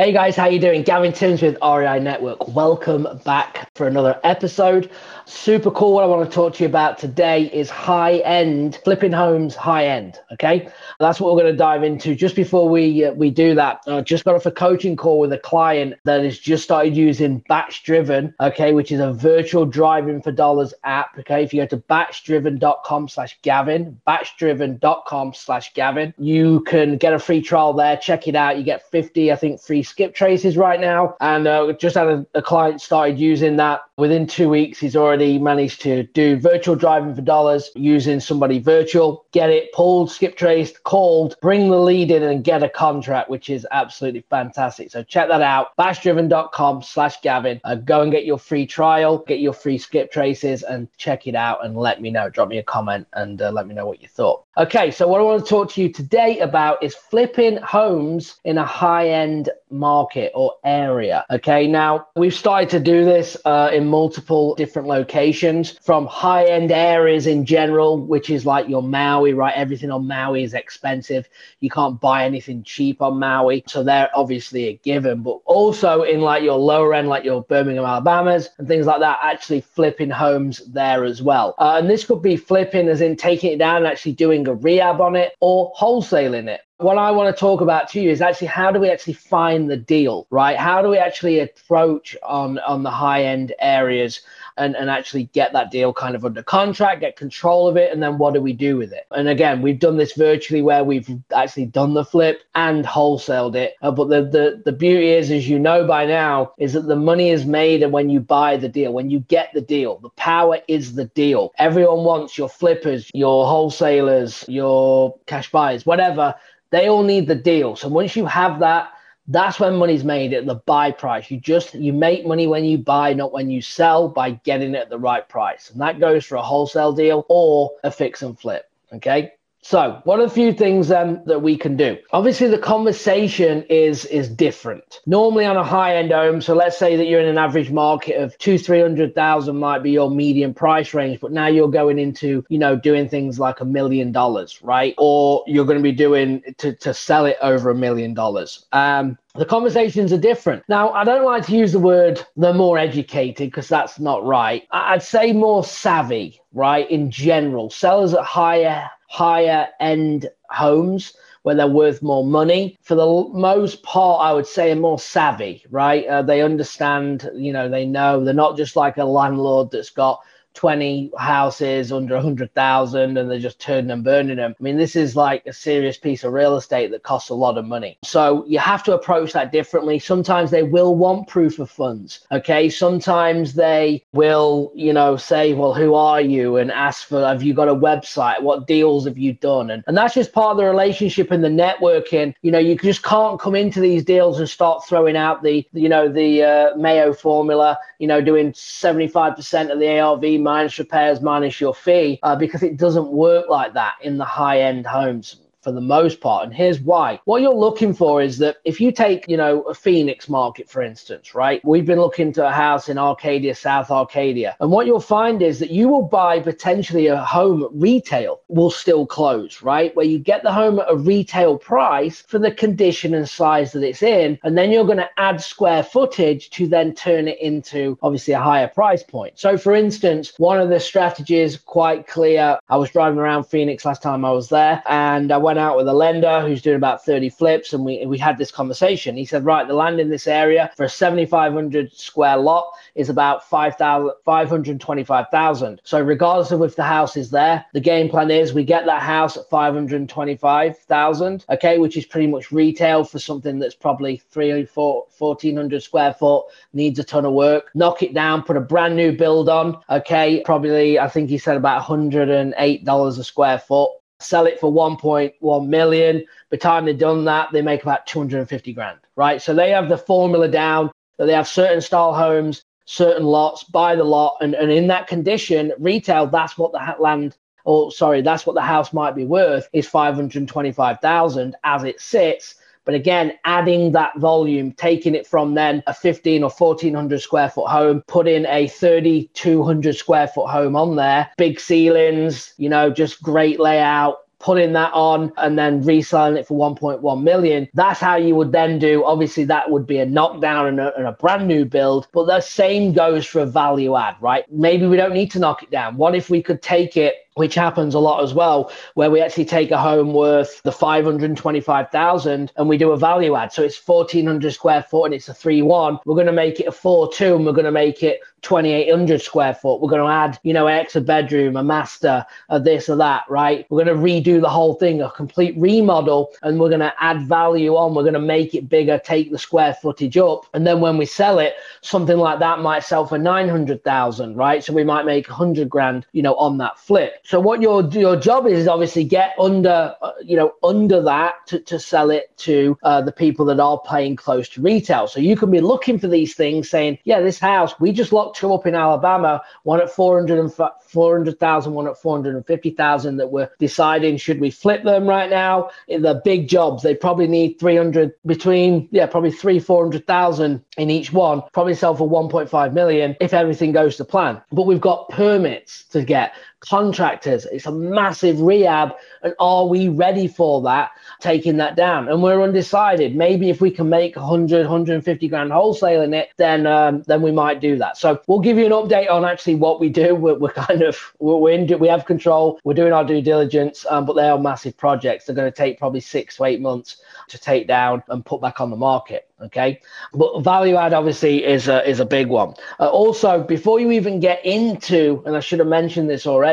Hey guys, how you doing? Gavin Timms with REI Network. Welcome back for another episode. Super cool. What I want to talk to you about today is high end flipping homes, high end. Okay, that's what we're going to dive into. Just before we uh, we do that, I just got off a coaching call with a client that has just started using Batch Driven. Okay, which is a virtual driving for dollars app. Okay, if you go to batchdriven.com/slash Gavin, batchdriven.com/slash Gavin, you can get a free trial there. Check it out. You get 50, I think, free skip traces right now, and uh, just had a, a client started using that. Within two weeks, he's already managed to do virtual driving for dollars using somebody virtual, get it pulled, skip traced, called, bring the lead in and get a contract, which is absolutely fantastic. So check that out. Batchdriven.com slash Gavin. Uh, go and get your free trial, get your free skip traces and check it out and let me know. Drop me a comment and uh, let me know what you thought. Okay, so what I want to talk to you today about is flipping homes in a high end market or area. Okay, now we've started to do this uh, in multiple different locations from high end areas in general, which is like your Maui, right? Everything on Maui is expensive. You can't buy anything cheap on Maui. So they're obviously a given, but also in like your lower end, like your Birmingham, Alabamas and things like that, actually flipping homes there as well. Uh, and this could be flipping as in taking it down and actually doing a rehab on it or wholesaling it what I want to talk about to you is actually how do we actually find the deal, right? How do we actually approach on on the high end areas and, and actually get that deal kind of under contract, get control of it, and then what do we do with it? And again, we've done this virtually where we've actually done the flip and wholesaled it. Uh, but the, the the beauty is, as you know by now, is that the money is made when you buy the deal, when you get the deal. The power is the deal. Everyone wants your flippers, your wholesalers, your cash buyers, whatever they all need the deal. So once you have that, that's when money's made at the buy price. You just you make money when you buy, not when you sell by getting it at the right price. And that goes for a wholesale deal or a fix and flip. Okay. So, what are a few things um, that we can do? Obviously, the conversation is is different. Normally, on a high end home, so let's say that you're in an average market of two, three hundred thousand might be your median price range, but now you're going into, you know, doing things like a million dollars, right? Or you're going to be doing to to sell it over a million dollars. Um, the conversations are different. Now, I don't like to use the word they're more educated because that's not right. I'd say more savvy, right? In general, sellers at higher higher end homes where they're worth more money. For the most part, I would say are more savvy, right? Uh, they understand, you know, they know they're not just like a landlord that's got 20 houses under 100,000 and they're just turning and burning them. I mean, this is like a serious piece of real estate that costs a lot of money. So you have to approach that differently. Sometimes they will want proof of funds. Okay. Sometimes they will, you know, say, well, who are you? And ask for, have you got a website? What deals have you done? And, and that's just part of the relationship and the networking. You know, you just can't come into these deals and start throwing out the, you know, the uh, MAO formula, you know, doing 75% of the ARV minus repairs minus your fee uh, because it doesn't work like that in the high end homes for the most part. And here's why. What you're looking for is that if you take, you know, a Phoenix market, for instance, right? We've been looking to a house in Arcadia, South Arcadia. And what you'll find is that you will buy potentially a home at retail will still close, right? Where you get the home at a retail price for the condition and size that it's in. And then you're going to add square footage to then turn it into obviously a higher price point. So for instance, one of the strategies quite clear. I was driving around Phoenix last time I was there and I went went out with a lender who's doing about 30 flips and we, we had this conversation. He said, right, the land in this area for a 7,500 square lot is about 525,000. So regardless of if the house is there, the game plan is we get that house at 525,000, okay, which is pretty much retail for something that's probably three, four, 1,400 square foot, needs a ton of work. Knock it down, put a brand new build on, okay, probably, I think he said about $108 a square foot sell it for 1.1 million. By the time they've done that, they make about 250 grand, right? So they have the formula down that they have certain style homes, certain lots, buy the lot, and, and in that condition, retail, that's what the land or sorry, that's what the house might be worth is 525,000 as it sits. But again, adding that volume, taking it from then a 15 or 1400 square foot home, put in a 3200 square foot home on there, big ceilings, you know, just great layout, putting that on and then reselling it for 1.1 million. That's how you would then do. Obviously, that would be a knockdown and a, and a, brand new build, but the same goes for a value add, right? Maybe we don't need to knock it down. What if we could take it which happens a lot as well, where we actually take a home worth the 525,000 and we do a value add. So it's 1400 square foot and it's a 3 1. We're going to make it a 4 2 and we're going to make it 2800 square foot. We're going to add, you know, an extra bedroom, a master, a this or that, right? We're going to redo the whole thing, a complete remodel, and we're going to add value on. We're going to make it bigger, take the square footage up. And then when we sell it, something like that might sell for 900,000, right? So we might make 100 grand, you know, on that flip. So what your your job is is obviously get under uh, you know under that to, to sell it to uh, the people that are paying close to retail. So you can be looking for these things, saying, yeah, this house we just locked two up in Alabama, one at 400 400,000, one at 450,000 that we're deciding should we flip them right now. The big jobs they probably need 300 between yeah probably three 400,000 in each one. Probably sell for 1.5 million if everything goes to plan. But we've got permits to get contractors. It's a massive rehab. And are we ready for that, taking that down? And we're undecided. Maybe if we can make 100, 150 grand wholesale in it, then um, then we might do that. So we'll give you an update on actually what we do. We're, we're kind of, we're in, we have control. We're doing our due diligence, um, but they are massive projects. They're going to take probably six to eight months to take down and put back on the market. Okay, but value add obviously is a is a big one. Uh, also, before you even get into, and I should have mentioned this already,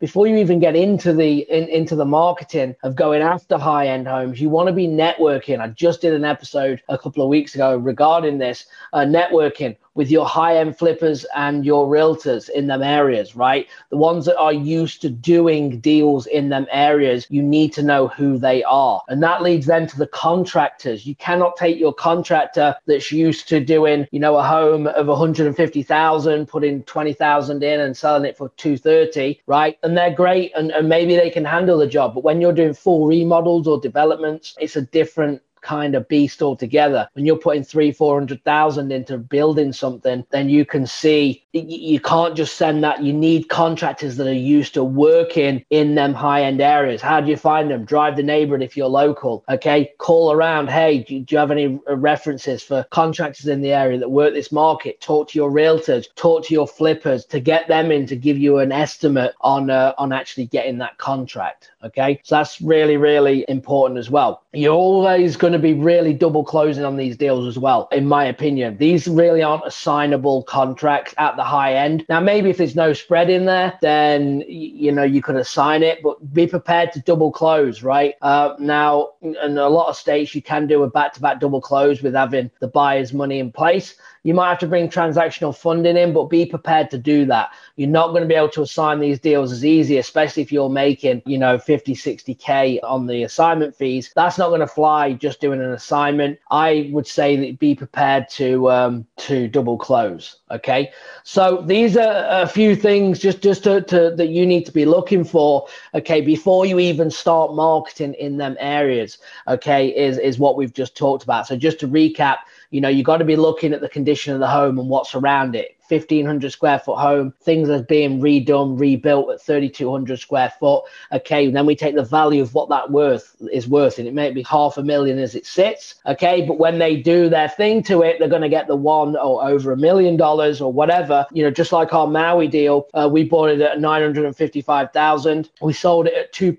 before you even get into the in, into the marketing of going after high end homes, you want to be networking. I just did an episode a couple of weeks ago regarding this uh, networking with your high end flippers and your realtors in them areas, right? The ones that are used to doing deals in them areas, you need to know who they are. And that leads then to the contractors. You cannot take your contractor that's used to doing, you know, a home of 150,000, putting 20,000 in and selling it for 230, right? And they're great and, and maybe they can handle the job. But when you're doing full remodels or developments, it's a different kind of beast altogether. When you're putting three, four hundred thousand into building something, then you can see you can't just send that. You need contractors that are used to working in them high end areas. How do you find them? Drive the neighborhood if you're local. Okay, call around. Hey, do, you have any references for contractors in the area that work this market? Talk to your realtors. Talk to your flippers to get them in to give you an estimate on uh, on actually getting that contract. Okay, so that's really really important as well. You're always going to be really double closing on these deals as well, in my opinion. These really aren't assignable contracts at the high end. Now, maybe if there's no spread in there, then you know you could assign it, but be prepared to double close, right? Uh, now, in a lot of states, you can do a back-to-back double close with having the buyer's money in place. You might have to bring transactional funding in, but be prepared to do that. You're not going to be able to assign these deals as easy, especially if you're making, you know, 50, 60K on the assignment fees. That's not going to fly just doing an assignment. I would say that be prepared to um, to double close. Okay. So these are a few things just, just to, to that you need to be looking for. Okay, before you even start marketing in them areas. Okay, is is what we've just talked about. So just to recap, you know, you've got to be looking at the condition of the home and what's around it. 1500 square foot home, things are being redone, rebuilt at 3200 square foot. Okay, then we take the value of what that worth is worth, and it may be half a million as it sits. Okay, but when they do their thing to it, they're going to get the one or over a million dollars or whatever. You know, just like our Maui deal, uh, we bought it at 955,000. We sold it at 2.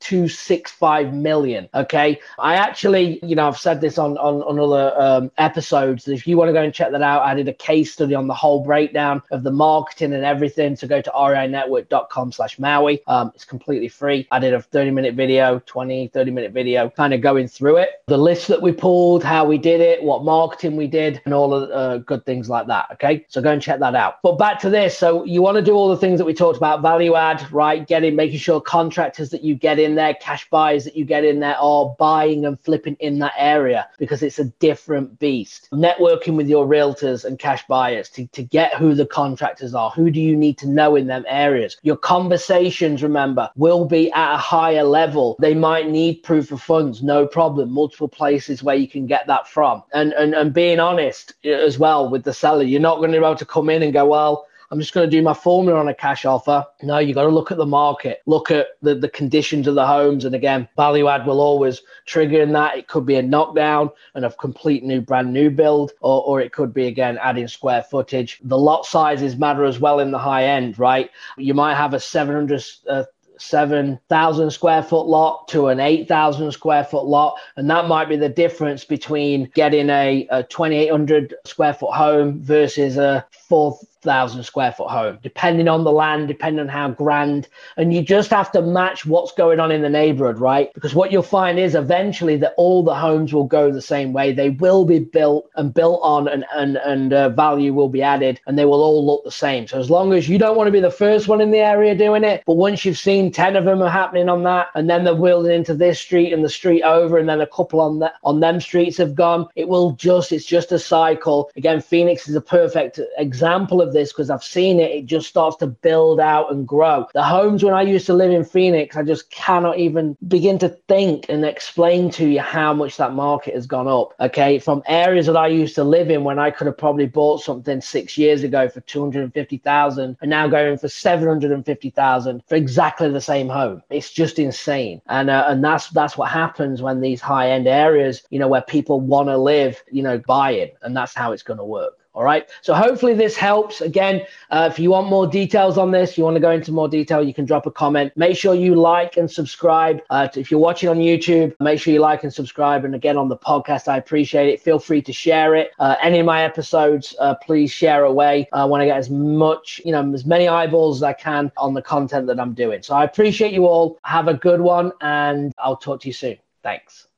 265 million. Okay. I actually, you know, I've said this on, on, on other um, episodes. If you want to go and check that out, I did a case study on the whole breakdown of the marketing and everything. So go to reinetwork.com slash Maui. Um, it's completely free. I did a 30 minute video, 20, 30 minute video, kind of going through it, the list that we pulled, how we did it, what marketing we did, and all of the uh, good things like that. Okay. So go and check that out. But back to this. So you want to do all the things that we talked about value add, right? Getting, making sure contractors that you get in in there, cash buyers that you get in there are buying and flipping in that area because it's a different beast. Networking with your realtors and cash buyers to, to get who the contractors are. Who do you need to know in them areas? Your conversations, remember, will be at a higher level. They might need proof of funds, no problem. Multiple places where you can get that from. And and, and being honest as well with the seller, you're not going to be able to come in and go, well, I'm just going to do my formula on a cash offer. No, you got to look at the market, look at the, the conditions of the homes. And again, value add will always trigger in that. It could be a knockdown and a complete new brand new build, or, or it could be again adding square footage. The lot sizes matter as well in the high end, right? You might have a 700 uh, 7,000 square foot lot to an 8,000 square foot lot. And that might be the difference between getting a, a 2,800 square foot home versus a 4,000 square foot home, depending on the land, depending on how grand. And you just have to match what's going on in the neighborhood, right? Because what you'll find is eventually that all the homes will go the same way. They will be built and built on, and, and, and uh, value will be added, and they will all look the same. So as long as you don't want to be the first one in the area doing it, but once you've seen 10 of them are happening on that, and then they're building into this street and the street over, and then a couple on that on them streets have gone, it will just, it's just a cycle. Again, Phoenix is a perfect example example of this because I've seen it. It just starts to build out and grow. The homes when I used to live in Phoenix, I just cannot even begin to think and explain to you how much that market has gone up. Okay. From areas that I used to live in when I could have probably bought something six years ago for 250,000 and now going for 750,000 for exactly the same home. It's just insane. And, uh, and that's, that's what happens when these high end areas, you know, where people want to live, you know, buy it. And that's how it's going to work. All right. So hopefully this helps. Again, uh, if you want more details on this, you want to go into more detail, you can drop a comment. Make sure you like and subscribe. Uh, if you're watching on YouTube, make sure you like and subscribe. And again, on the podcast, I appreciate it. Feel free to share it. Uh, any of my episodes, uh, please share away. I want to get as much, you know, as many eyeballs as I can on the content that I'm doing. So I appreciate you all. Have a good one, and I'll talk to you soon. Thanks.